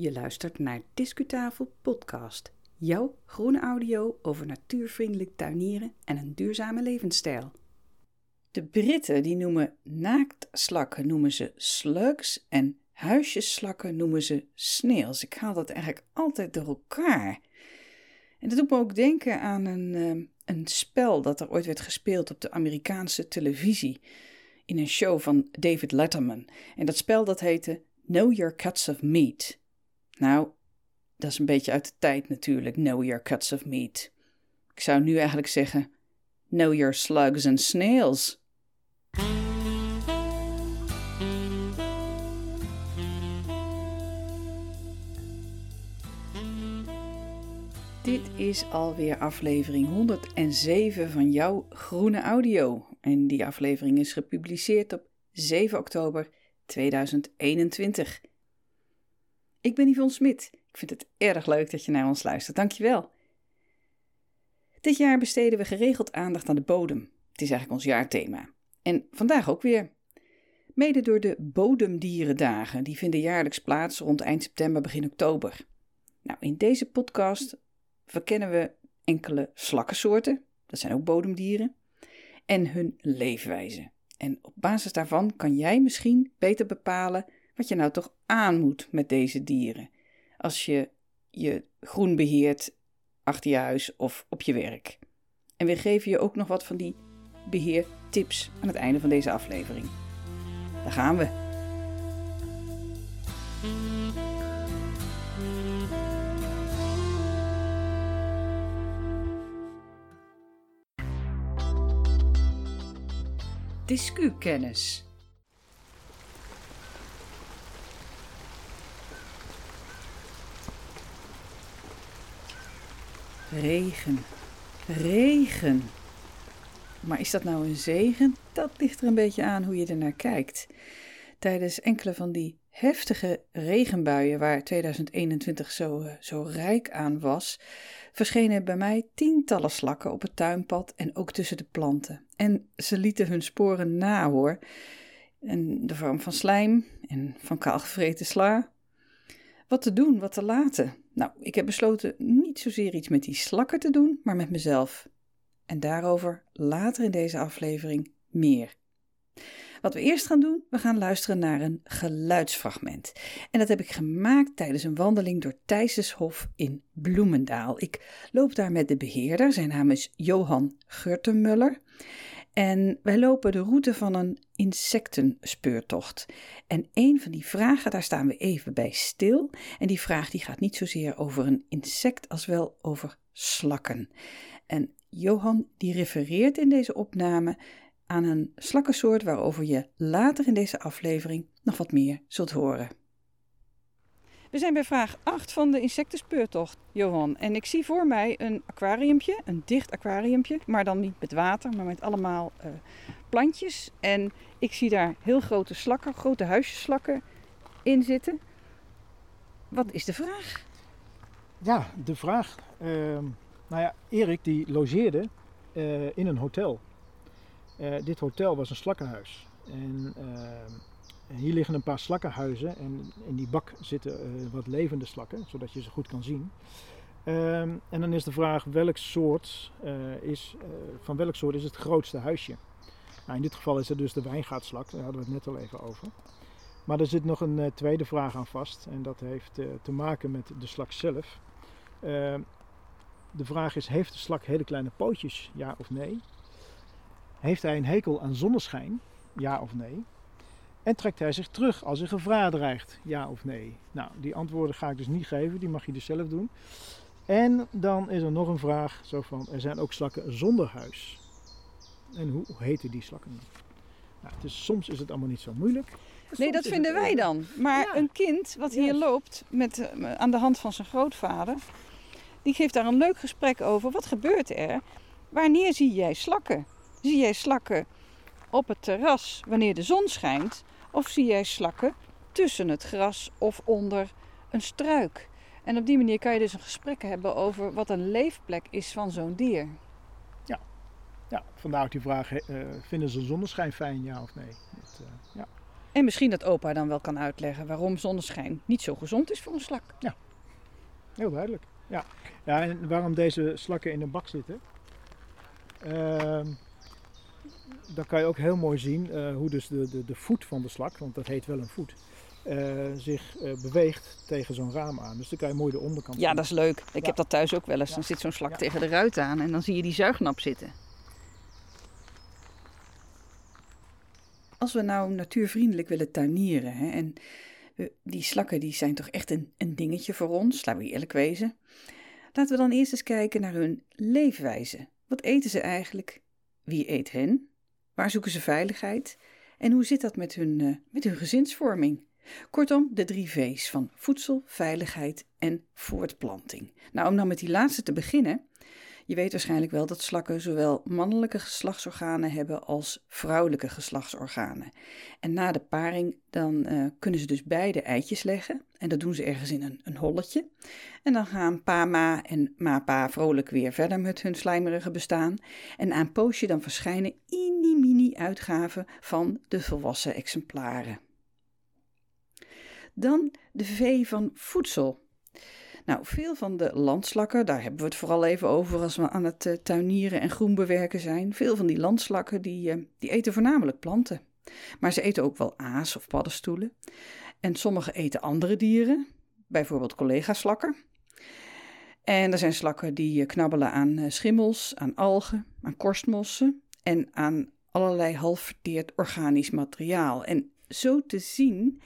Je luistert naar Discutafel Podcast. Jouw groene audio over natuurvriendelijk tuinieren en een duurzame levensstijl. De Britten die noemen naaktslakken noemen ze slugs en huisjesslakken noemen ze snails. Ik haal dat eigenlijk altijd door elkaar. En dat doet me ook denken aan een, eh, een spel dat er ooit werd gespeeld op de Amerikaanse televisie. In een show van David Letterman. En dat spel dat heette Know Your Cuts of Meat. Nou, dat is een beetje uit de tijd natuurlijk, Know Your Cuts of Meat. Ik zou nu eigenlijk zeggen: Know Your Slugs and Snails. Dit is alweer aflevering 107 van jouw Groene Audio. En die aflevering is gepubliceerd op 7 oktober 2021. Ik ben Yvonne Smit. Ik vind het erg leuk dat je naar ons luistert. Dankjewel. Dit jaar besteden we geregeld aandacht aan de bodem. Het is eigenlijk ons jaarthema. En vandaag ook weer. Mede door de Bodemdierendagen, die vinden jaarlijks plaats rond eind september, begin oktober. Nou, in deze podcast verkennen we enkele slakkensoorten, dat zijn ook bodemdieren, en hun leefwijze. En op basis daarvan kan jij misschien beter bepalen wat je nou toch aan moet met deze dieren. Als je je groen beheert achter je huis of op je werk. En we geven je ook nog wat van die beheertips aan het einde van deze aflevering. Daar gaan we. Discukennis. Regen, regen. Maar is dat nou een zegen? Dat ligt er een beetje aan hoe je er naar kijkt. Tijdens enkele van die heftige regenbuien waar 2021 zo, eh, zo rijk aan was, verschenen bij mij tientallen slakken op het tuinpad en ook tussen de planten. En ze lieten hun sporen na hoor. In de vorm van slijm en van kaalgevreten sla. Wat te doen, wat te laten. Nou, ik heb besloten niet zozeer iets met die slakken te doen, maar met mezelf. En daarover later in deze aflevering meer. Wat we eerst gaan doen, we gaan luisteren naar een geluidsfragment. En dat heb ik gemaakt tijdens een wandeling door Thijseshof in Bloemendaal. Ik loop daar met de beheerder, zijn naam is Johan Gurtemuller. En wij lopen de route van een insectenspeurtocht. En een van die vragen, daar staan we even bij stil. En die vraag die gaat niet zozeer over een insect als wel over slakken. En Johan die refereert in deze opname aan een slakkensoort waarover je later in deze aflevering nog wat meer zult horen. We zijn bij vraag 8 van de insectenspeurtocht, Johan. En ik zie voor mij een aquariumpje, een dicht aquariumpje, maar dan niet met water, maar met allemaal uh, plantjes. En ik zie daar heel grote slakken, grote huisjeslakken in zitten. Wat is de vraag? Ja, de vraag. Uh, nou ja, Erik die logeerde uh, in een hotel. Uh, dit hotel was een slakkenhuis. En hier liggen een paar slakkenhuizen en in die bak zitten uh, wat levende slakken, zodat je ze goed kan zien. Um, en dan is de vraag welk soort, uh, is, uh, van welk soort is het grootste huisje? Nou, in dit geval is het dus de wijngaardslak, daar hadden we het net al even over. Maar er zit nog een tweede vraag aan vast en dat heeft te maken met de slak zelf. Ehm, de vraag is, heeft de slak hele kleine pootjes, ja of nee? Heeft hij een hekel aan zonneschijn, ja of nee? En trekt hij zich terug als er gevaar dreigt? Ja of nee? Nou, die antwoorden ga ik dus niet geven, die mag je dus zelf doen. En dan is er nog een vraag, zo van, er zijn ook slakken zonder huis. En hoe heten die slakken? Nou, dus soms is het allemaal niet zo moeilijk. Nee, dat vinden wij dan. Maar ja. een kind wat hier yes. loopt met, uh, aan de hand van zijn grootvader, die geeft daar een leuk gesprek over. Wat gebeurt er? Wanneer zie jij slakken? Zie jij slakken op het terras wanneer de zon schijnt? Of zie jij slakken tussen het gras of onder een struik? En op die manier kan je dus een gesprek hebben over wat een leefplek is van zo'n dier. Ja, ja vandaar ook die vraag: uh, vinden ze zonneschijn fijn, ja of nee? Dat, uh, ja. En misschien dat opa dan wel kan uitleggen waarom zonneschijn niet zo gezond is voor een slak. Heel duidelijk. Ja. ja, en waarom deze slakken in een bak zitten. Ehm dan kan je ook heel mooi zien eh, hoe dus de, de, de voet van de slak, want dat heet wel een voet, eh, zich eh, beweegt tegen zo'n raam aan. Dus dan kan je mooi de onderkant Ja, zien. dat is leuk. Ik Ja. heb dat thuis ook wel eens. Ja. Dan zit zo'n slak Ja. tegen de ruit aan en dan zie je die zuignap zitten. Als we nou natuurvriendelijk willen tuinieren, hè, en die slakken die zijn toch echt een, een dingetje voor ons, laten we eerlijk wezen. Laten we dan eerst eens kijken naar hun leefwijze. Wat eten ze eigenlijk? Wie eet hen? Waar zoeken ze veiligheid? En hoe zit dat met hun, eh, met hun gezinsvorming? Kortom, de drie V's van voedsel, veiligheid en voortplanting. Nou, om dan met die laatste te beginnen. Je weet waarschijnlijk wel dat slakken zowel mannelijke geslachtsorganen hebben als vrouwelijke geslachtsorganen. En na de paring dan eh, kunnen ze dus beide eitjes leggen. En dat doen ze ergens in een, een holletje. En dan gaan pa, ma en ma, pa vrolijk weer verder met hun slijmerige bestaan. En een poosje dan verschijnen mini uitgaven van de volwassen exemplaren. Dan de V van voedsel. Nou, veel van de landslakken, daar hebben we het vooral even over als we aan het eh, tuinieren en groen bewerken zijn. Veel van die landslakken die, eh, die eten voornamelijk planten. Maar ze eten ook wel aas of paddenstoelen. En sommige eten andere dieren, bijvoorbeeld collega-slakken. En er zijn slakken die eh, knabbelen aan schimmels, aan algen, aan korstmossen en aan allerlei half verteerd organisch materiaal. En zo te zien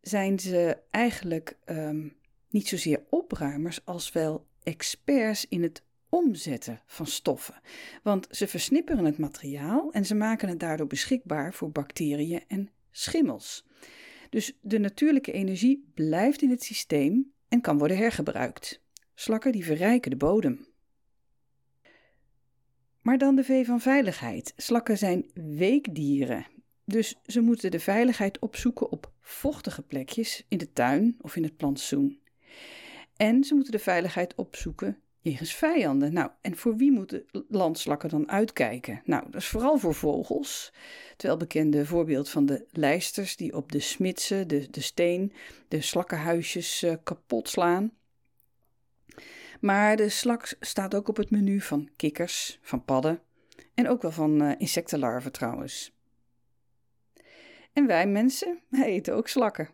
zijn ze eigenlijk ehm, niet zozeer opruimers als wel experts in het omzetten van stoffen. Want ze versnipperen het materiaal en ze maken het daardoor beschikbaar voor bacteriën en schimmels. Dus de natuurlijke energie blijft in het systeem en kan worden hergebruikt. Slakken die verrijken de bodem. Maar dan de V van veiligheid. Slakken zijn weekdieren. Dus ze moeten de veiligheid opzoeken op vochtige plekjes in de tuin of in het plantsoen. En ze moeten de veiligheid opzoeken jegens vijanden. Nou, en voor wie moeten landslakken dan uitkijken? Nou, dat is vooral voor vogels. Het welbekende voorbeeld van de lijsters die op de smidsen, de, de steen, de slakkenhuisjes uh, kapot slaan. Maar de slak staat ook op het menu van kikkers, van padden en ook wel van uh, insectenlarven trouwens. En wij mensen, eten ook slakken.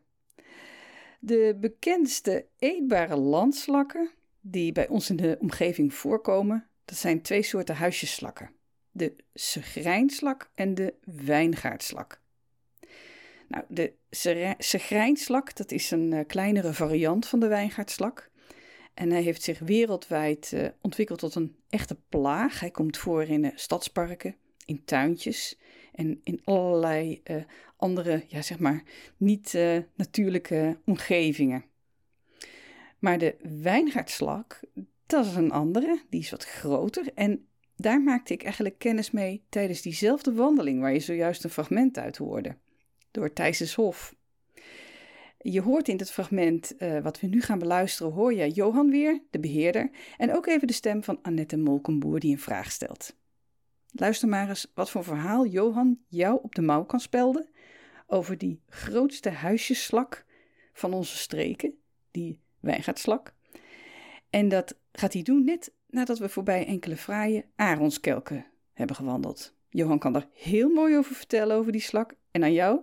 De bekendste eetbare landslakken die bij ons in de omgeving voorkomen, dat zijn twee soorten huisjesslakken. De segrijnslak en de wijngaardslak. Nou, de segrijnslak, dat is een uh, kleinere variant van de wijngaardslak. En hij heeft zich wereldwijd uh, ontwikkeld tot een echte plaag. Hij komt voor in uh, stadsparken, in tuintjes en in allerlei uh, andere, ja zeg maar, niet uh, natuurlijke omgevingen. Maar de wijngaardslak, dat is een andere, die is wat groter. En daar maakte ik eigenlijk kennis mee tijdens diezelfde wandeling waar je zojuist een fragment uit hoorde, door Thijs's Hof. Je hoort in het fragment uh, wat we nu gaan beluisteren, hoor je Johan weer, de beheerder, en ook even de stem van Annette Molkenboer die een vraag stelt. Luister maar eens wat voor verhaal Johan jou op de mouw kan spelden over die grootste huisjesslak van onze streken, die wijngaardslak. En dat gaat hij doen net nadat we voorbij enkele fraaie aronskelken hebben gewandeld. Johan kan daar heel mooi over vertellen over die slak en aan jou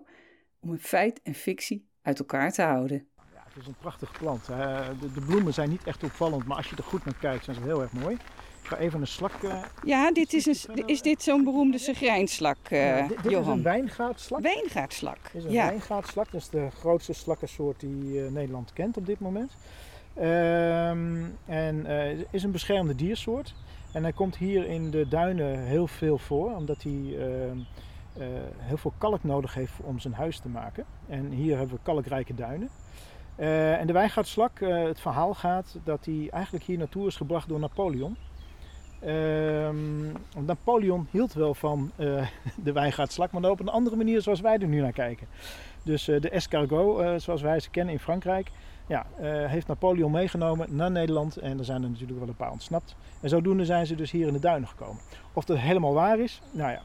om een feit en fictie uit elkaar te houden. Ja, het is een prachtige plant. De, de, bloemen zijn niet echt opvallend, maar als je er goed naar kijkt zijn ze heel erg mooi. Ik ga even een slak... Uh, ja, dit is, een, is dit zo'n beroemde segrijnslak, uh, ja, dit, dit Johan? is een wijngaardslak. Wijngaardslak, Dit is een ja. wijngaardslak. Dat is de grootste slakkensoort die uh, Nederland kent op dit moment. Um, en het is een beschermde diersoort. En hij komt hier in de duinen heel veel voor, omdat hij heel veel kalk nodig heeft om zijn huis te maken. En hier hebben we kalkrijke duinen. En de wijngaardslak, het verhaal gaat dat hij eigenlijk hier naartoe is gebracht door Napoleon. Um, Napoleon hield wel van uh, de wijngaardslak, maar dan op een andere manier zoals wij er nu naar kijken. Dus de escargot, zoals wij ze kennen in Frankrijk, ja, uh, heeft Napoleon meegenomen naar Nederland en er zijn er natuurlijk wel een paar ontsnapt. En zodoende zijn ze dus hier in de duinen gekomen. Of dat helemaal waar is, nou ja.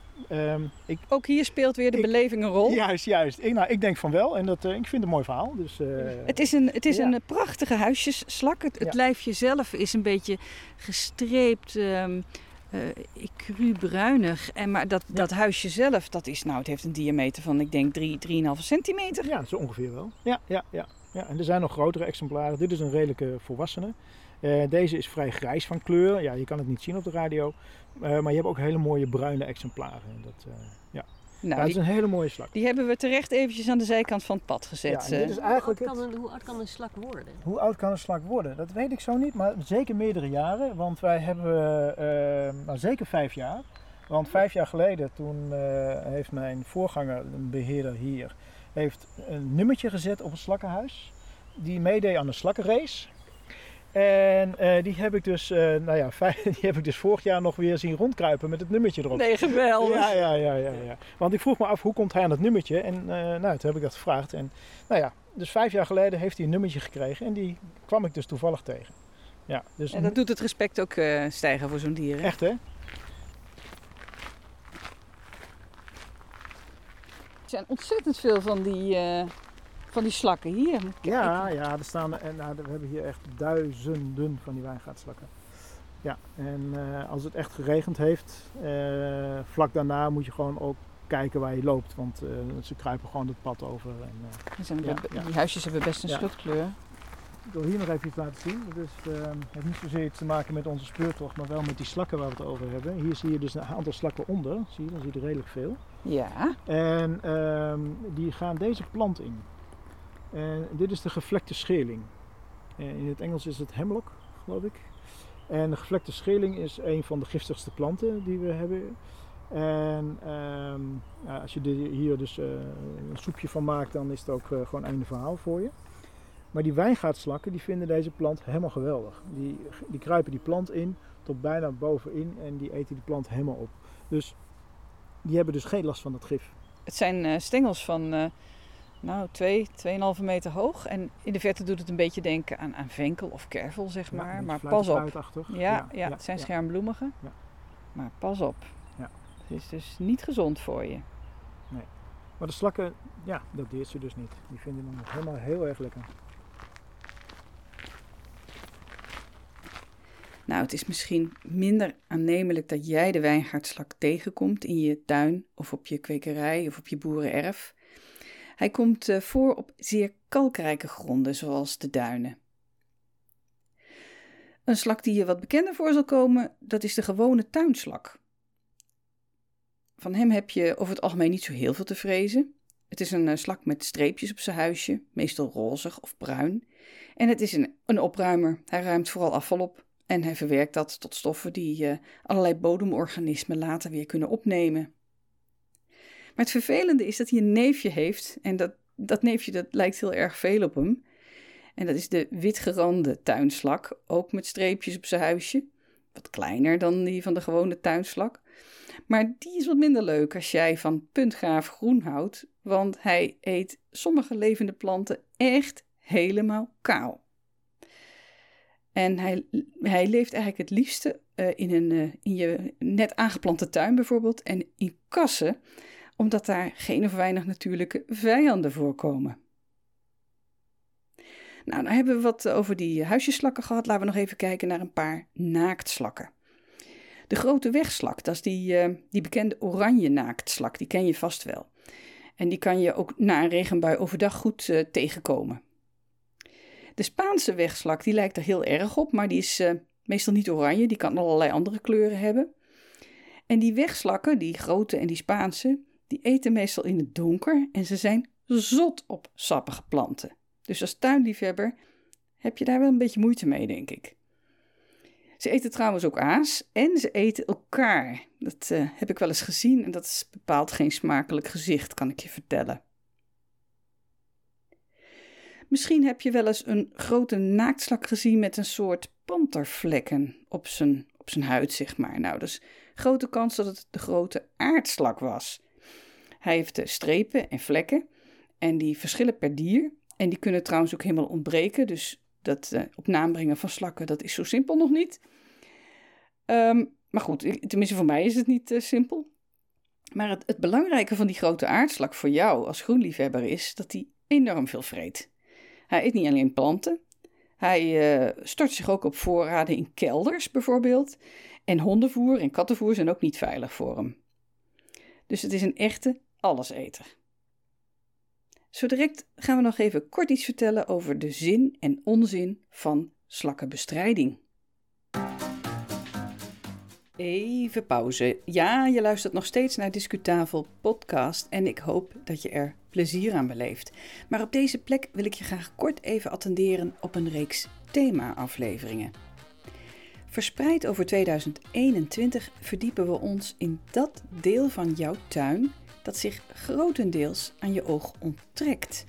Um, ik, Ook hier speelt weer de beleving een rol. Juist, juist. Ik, nou, ik denk van wel en dat, uh, ik vind het een mooi verhaal. Dus, uh, het is een, het is ja. een prachtige huisjesslak. Het, het ja. lijfje zelf is een beetje gestreept. Um, uh, cru bruinig. En, maar dat, dat huisje zelf, dat is, nou, het heeft een diameter van, ik denk, 3,5 centimeter. Ja, zo ongeveer wel. Ja, ja, ja. Ja, en er zijn nog grotere exemplaren. Dit is een redelijke volwassene. Uh, deze is vrij grijs van kleur. Ja, je kan het niet zien op de radio. Uh, maar je hebt ook hele mooie bruine exemplaren. Dat, ja. Nou, dat is een hele mooie slak. Die hebben we terecht eventjes aan de zijkant van het pad gezet. Ja, dit is eigenlijk hoe, oud kan een, hoe oud kan een slak worden? Hoe oud kan een slak worden? Dat weet ik zo niet, maar zeker meerdere jaren. Want wij hebben uh, nou, zeker vijf jaar. Want vijf jaar geleden, toen uh, heeft mijn voorganger, een beheerder hier, heeft een nummertje gezet op een slakkenhuis. Die meedeed aan de slakkenrace. En uh, die, heb ik dus, uh, nou ja, die heb ik dus vorig jaar nog weer zien rondkruipen met het nummertje erop. Nee, geweldig. Ja, ja, ja, ja, ja. Want ik vroeg me af, hoe komt hij aan het nummertje? En uh, nou, toen heb ik dat gevraagd. En nou ja, dus vijf jaar geleden heeft hij een nummertje gekregen. En die kwam ik dus toevallig tegen. Ja, dus en dat doet het respect ook stijgen voor zo'n dier. Hè? Echt, hè? Zijn ontzettend veel van die van die slakken hier. Ja, ja er staan, en, nou, we hebben hier echt duizenden van die wijngaardslakken. Ja, en uh, als het echt geregend heeft, uh, vlak daarna moet je gewoon ook kijken waar je loopt. Want ze kruipen gewoon het pad over. En, ja, ja. Die huisjes hebben best een ja. Ik wil hier nog even iets laten zien. Het dus, heeft niet zozeer te maken met onze speurtocht, maar wel met die slakken waar we het over hebben. Hier zie je dus een aantal slakken onder. Zie je, dan zie je er redelijk veel. Ja. En ehm, die gaan deze plant in. En dit is de gevlekte scheerling. in het Engels is het hemlock, geloof ik. En de gevlekte scheerling is een van de giftigste planten die we hebben. En um, als je hier dus uh, een soepje van maakt, dan is het ook uh, gewoon einde verhaal voor je. Maar die wijngaardslakken die vinden deze plant helemaal geweldig. Die, die kruipen die plant in tot bijna bovenin en die eten die plant helemaal op. Dus die hebben dus geen last van dat gif. Het zijn uh, stengels van nou, 2, 2,5 meter hoog. En in de verte doet het een beetje denken aan, aan venkel of kervel, zeg maar. Ja, maar pas op. Ja, ja, ja, het zijn schermbloemige. Maar pas op. Het is dus niet gezond voor je. Nee. Maar de slakken, ja, dat deert ze dus niet. Die vinden hem helemaal heel erg lekker. Nou, het is misschien minder aannemelijk dat jij de wijngaardslak tegenkomt in je tuin of op je kwekerij of op je boerenerf. Hij komt eh, voor op zeer kalkrijke gronden, zoals de duinen. Een slak die je wat bekender voor zal komen, dat is de gewone tuinslak. Van hem heb je over het algemeen niet zo heel veel te vrezen. Het is een eh, slak met streepjes op zijn huisje, meestal rozig of bruin. En het is een, een opruimer. Hij ruimt vooral afval op en hij verwerkt dat tot stoffen die uh, allerlei bodemorganismen later weer kunnen opnemen. Maar het vervelende is dat hij een neefje heeft. En dat, dat neefje dat lijkt heel erg veel op hem. En dat is de witgerande tuinslak. Ook met streepjes op zijn huisje. Wat kleiner dan die van de gewone tuinslak. Maar die is wat minder leuk als jij van puntgaaf groen houdt. Want hij eet sommige levende planten echt helemaal kaal. En hij, hij leeft eigenlijk het liefste uh, in, een, uh, in je net aangeplante tuin bijvoorbeeld. En in kassen omdat daar geen of weinig natuurlijke vijanden voorkomen. Nou, dan hebben we wat over die huisjeslakken gehad. Laten we nog even kijken naar een paar naaktslakken. De grote wegslak, dat is die, uh, die bekende oranje naaktslak, die ken je vast wel. En die kan je ook na een regenbui overdag goed tegenkomen. De Spaanse wegslak, die lijkt er heel erg op, maar die is uh, meestal niet oranje, die kan allerlei andere kleuren hebben. En die wegslakken, die grote en die Spaanse, die eten meestal in het donker en ze zijn zot op sappige planten. Dus als tuinliefhebber heb je daar wel een beetje moeite mee, denk ik. Ze eten trouwens ook aas en ze eten elkaar. Dat uh, heb ik wel eens gezien en dat is bepaald geen smakelijk gezicht, kan ik je vertellen. Misschien heb je wel eens een grote naaktslak gezien met een soort pantervlekken op zijn, op zijn huid, zeg maar. Nou, dus grote kans dat het de grote aardslak was. Hij heeft strepen en vlekken en die verschillen per dier. En die kunnen trouwens ook helemaal ontbreken. Dus dat uh, op naam brengen van slakken, dat is zo simpel nog niet. Um, maar goed, tenminste voor mij is het niet uh, simpel. Maar het, het, belangrijke van die grote aardslak voor jou als groenliefhebber is dat hij enorm veel vreet. Hij eet niet alleen planten, hij uh, stort zich ook op voorraden in kelders bijvoorbeeld. En hondenvoer en kattenvoer zijn ook niet veilig voor hem. Dus het is een echte alleseter. Zo direct gaan we nog even kort iets vertellen over de zin en onzin van slakkenbestrijding. Even pauze. Ja, je luistert nog steeds naar Discutafel podcast en ik hoop dat je er plezier aan beleeft. Maar op deze plek wil ik je graag kort even attenderen op een reeks thema-afleveringen. Verspreid over 2021 verdiepen we ons in dat deel van jouw tuin dat zich grotendeels aan je oog onttrekt.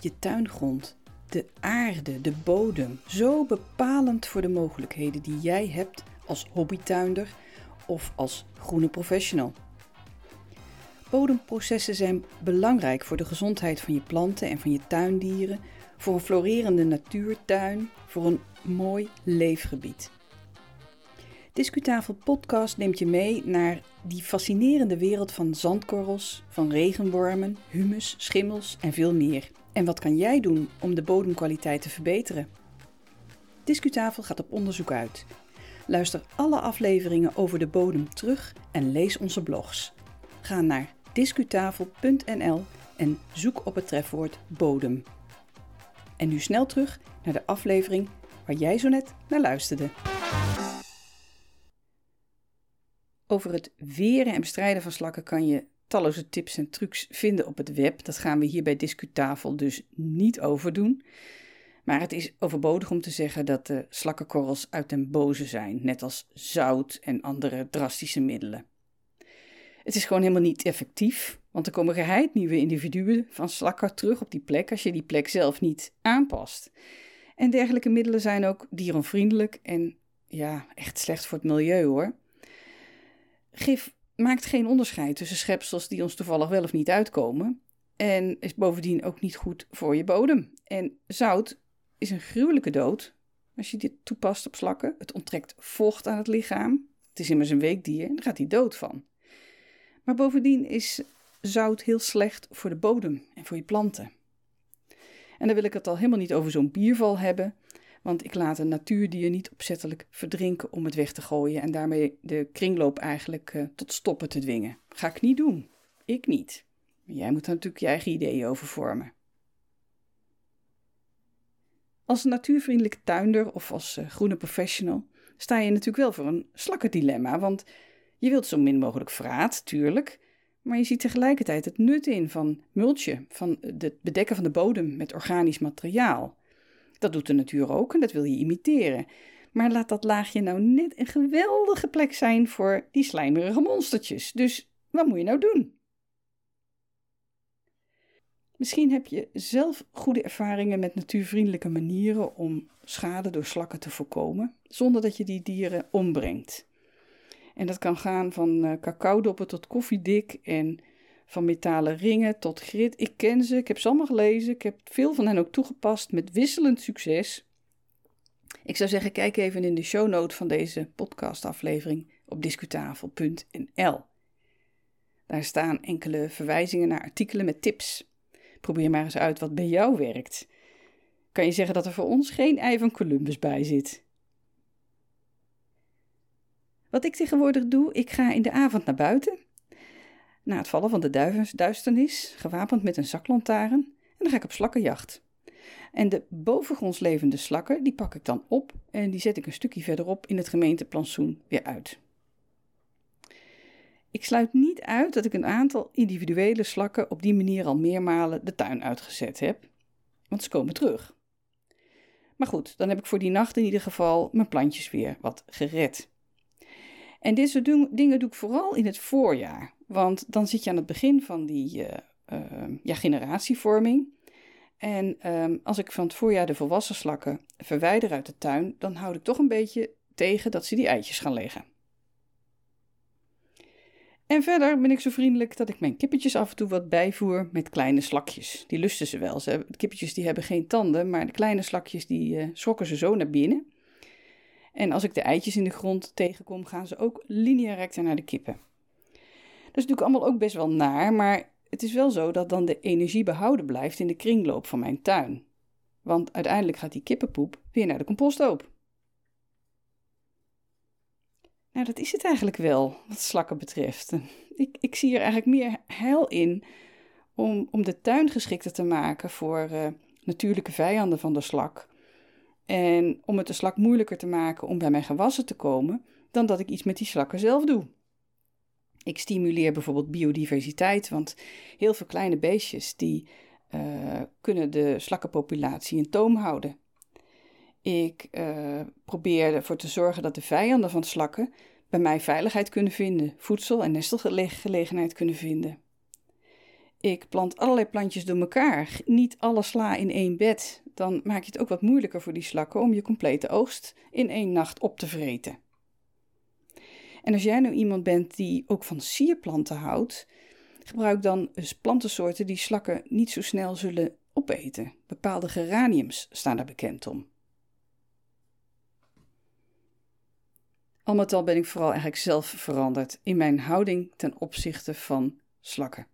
Je tuingrond, de aarde, de bodem, zo bepalend voor de mogelijkheden die jij hebt als hobbytuinder of als groene professional. Bodemprocessen zijn belangrijk voor de gezondheid van je planten en van je tuindieren, voor een florerende natuurtuin, voor een mooi leefgebied. Discutafel Podcast neemt je mee naar die fascinerende wereld van zandkorrels, van regenwormen, humus, schimmels en veel meer. En wat kan jij doen om de bodemkwaliteit te verbeteren? Discutafel gaat op onderzoek uit. Luister alle afleveringen over de bodem terug en lees onze blogs. Ga naar discutafel.nl en zoek op het trefwoord bodem. En nu snel terug naar de aflevering waar jij zo net naar luisterde. Over het weren en bestrijden van slakken kan je talloze tips en trucs vinden op het web. Dat gaan we hier bij Discutafel dus niet over doen. Maar het is overbodig om te zeggen dat de slakkenkorrels uit den boze zijn, net als zout en andere drastische middelen. Het is gewoon helemaal niet effectief, want er komen geheid nieuwe individuen van slakken terug op die plek als je die plek zelf niet aanpast. En dergelijke middelen zijn ook dieronvriendelijk en ja, echt slecht voor het milieu hoor. Gif maakt geen onderscheid tussen schepsels die ons toevallig wel of niet uitkomen. En is bovendien ook niet goed voor je bodem. En zout is een gruwelijke dood als je dit toepast op slakken. Het onttrekt vocht aan het lichaam. Het is immers een weekdier en daar gaat hij dood van. Maar bovendien is zout heel slecht voor de bodem en voor je planten. En dan wil ik het al helemaal niet over zo'n bierval hebben, want ik laat een natuurdier niet opzettelijk verdrinken om het weg te gooien en daarmee de kringloop eigenlijk uh, tot stoppen te dwingen. Ga ik niet doen. Ik niet. Jij moet er natuurlijk je eigen ideeën over vormen. Als natuurvriendelijke tuinder of als uh, groene professional sta je natuurlijk wel voor een slakkendilemma, want je wilt zo min mogelijk vraat, tuurlijk, maar je ziet tegelijkertijd het nut in van multje, van het bedekken van de bodem met organisch materiaal. Dat doet de natuur ook en dat wil je imiteren. Maar laat dat laagje nou net een geweldige plek zijn voor die slijmerige monstertjes. Dus wat moet je nou doen? Misschien heb je zelf goede ervaringen met natuurvriendelijke manieren om schade door slakken te voorkomen, zonder dat je die dieren ombrengt. En dat kan gaan van uh, cacaodoppen tot koffiedik en van metalen ringen tot grit. Ik ken ze, ik heb ze allemaal gelezen, ik heb veel van hen ook toegepast met wisselend succes. Ik zou zeggen, kijk even in de show note van deze podcastaflevering op discutafel.nl. Daar staan enkele verwijzingen naar artikelen met tips. Probeer maar eens uit wat bij jou werkt. Kan je zeggen dat er voor ons geen ei van Columbus bij zit? Wat ik tegenwoordig doe, ik ga in de avond naar buiten. Na het vallen van de duisternis, gewapend met een zaklantaarn, en dan ga ik op slakkenjacht. En de bovengronds levende slakken, die pak ik dan op en die zet ik een stukje verderop in het gemeenteplantsoen weer uit. Ik sluit niet uit dat ik een aantal individuele slakken op die manier al meermalen de tuin uitgezet heb, want ze komen terug. Maar goed, dan heb ik voor die nacht in ieder geval mijn plantjes weer wat gered. En dit soort dingen doe ik vooral in het voorjaar, want dan zit je aan het begin van die uh, ja, generatievorming. En uh, als ik van het voorjaar de volwassen slakken verwijder uit de tuin, dan houd ik toch een beetje tegen dat ze die eitjes gaan leggen. En verder ben ik zo vriendelijk dat ik mijn kippetjes af en toe wat bijvoer met kleine slakjes. Die lusten ze wel. Ze, kippetjes die hebben geen tanden, maar de kleine slakjes die uh, schrokken ze zo naar binnen. En als ik de eitjes in de grond tegenkom, gaan ze ook linea recta naar de kippen. Dat is natuurlijk allemaal ook best wel naar, maar het is wel zo dat dan de energie behouden blijft in de kringloop van mijn tuin. Want uiteindelijk gaat die kippenpoep weer naar de composthoop. Nou, dat is het eigenlijk wel, wat slakken betreft. Ik, ik zie er eigenlijk meer heil in om, om de tuin geschikter te maken voor uh, natuurlijke vijanden van de slak. En om het de slak moeilijker te maken om bij mijn gewassen te komen, dan dat ik iets met die slakken zelf doe. Ik stimuleer bijvoorbeeld biodiversiteit, want heel veel kleine beestjes die uh, kunnen de slakkenpopulatie in toom houden. Ik uh, probeer ervoor te zorgen dat de vijanden van slakken bij mij veiligheid kunnen vinden, voedsel en nestelgelegenheid kunnen vinden. Ik plant allerlei plantjes door elkaar, niet alle sla in één bed. Dan maak je het ook wat moeilijker voor die slakken om je complete oogst in één nacht op te vreten. En als jij nou iemand bent die ook van sierplanten houdt, gebruik dan eens plantensoorten die slakken niet zo snel zullen opeten. Bepaalde geraniums staan daar bekend om. Al met al ben ik vooral eigenlijk zelf veranderd in mijn houding ten opzichte van slakken.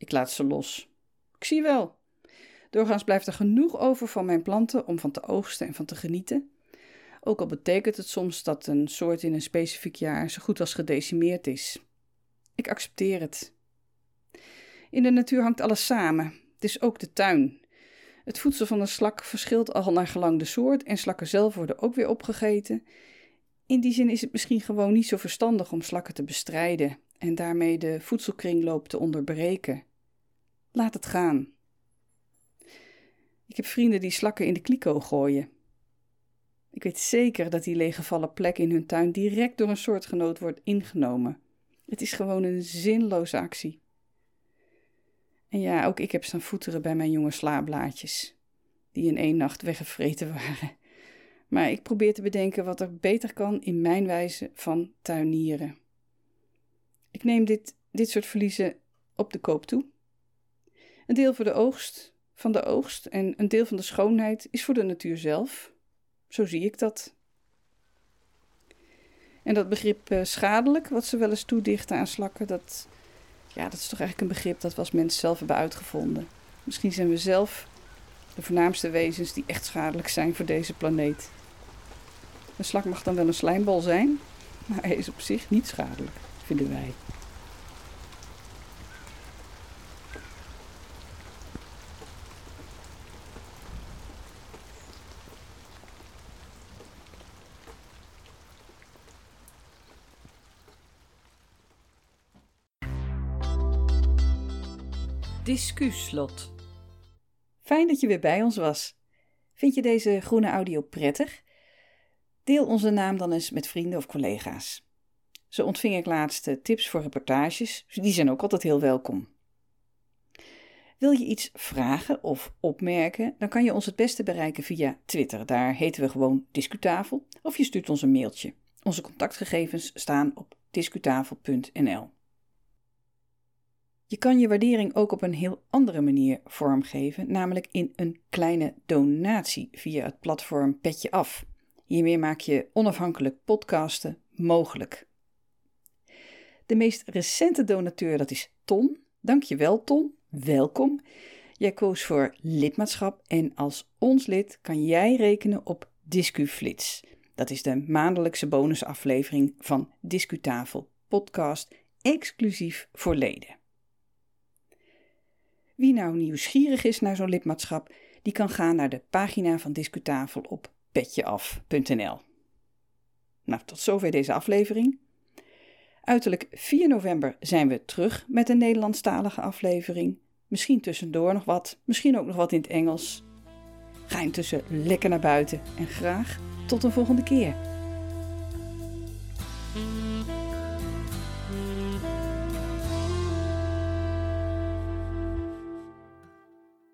Ik laat ze los. Ik zie wel. Doorgaans blijft er genoeg over van mijn planten om van te oogsten en van te genieten. Ook al betekent het soms dat een soort in een specifiek jaar zo goed als gedecimeerd is. Ik accepteer het. In de natuur hangt alles samen, dus ook de tuin. Het voedsel van een slak verschilt al naar gelang de soort en slakken zelf worden ook weer opgegeten. In die zin is het misschien gewoon niet zo verstandig om slakken te bestrijden en daarmee de voedselkringloop te onderbreken. Laat het gaan. Ik heb vrienden die slakken in de kliko gooien. Ik weet zeker dat die leeggevallen plek in hun tuin direct door een soortgenoot wordt ingenomen. Het is gewoon een zinloze actie. En ja, ook ik heb staan voeteren bij mijn jonge slaablaadjes, die in één nacht weggevreten waren. Maar ik probeer te bedenken wat er beter kan in mijn wijze van tuinieren. Ik neem dit, dit soort verliezen op de koop toe. Een deel voor de oogst, van de oogst en een deel van de schoonheid is voor de natuur zelf. Zo zie ik dat. En dat begrip uh, schadelijk, wat ze wel eens toedichten aan slakken, dat, ja, dat is toch eigenlijk een begrip dat we als mens zelf hebben uitgevonden. Misschien zijn we zelf de voornaamste wezens die echt schadelijk zijn voor deze planeet. Een slak mag dan wel een slijmbal zijn, maar hij is op zich niet schadelijk, vinden wij. Discuslot. Fijn dat je weer bij ons was. Vind je deze groene audio prettig? Deel onze naam dan eens met vrienden of collega's. Zo ontving ik laatst tips voor reportages, die zijn ook altijd heel welkom. Wil je iets vragen of opmerken, dan kan je ons het beste bereiken via Twitter. Daar heten we gewoon Discutafel of je stuurt ons een mailtje. Onze contactgegevens staan op discutafel.nl. Je kan je waardering ook op een heel andere manier vormgeven, namelijk in een kleine donatie via het platform Petje Af. Hiermee maak je onafhankelijk podcasten mogelijk. De meest recente donateur dat is Ton. Dankjewel Ton, welkom. Jij koos voor lidmaatschap en als ons lid kan jij rekenen op DiscuFlits. Dat is de maandelijkse bonusaflevering van Discutafel podcast, exclusief voor leden. Wie nou nieuwsgierig is naar zo'n lidmaatschap, die kan gaan naar de pagina van Discutafel op petjeaf.nl. Nou, tot zover deze aflevering. Uiterlijk 4 november zijn we terug met een Nederlandstalige aflevering. Misschien tussendoor nog wat, misschien ook nog wat in het Engels. Ga intussen lekker naar buiten en graag tot een volgende keer.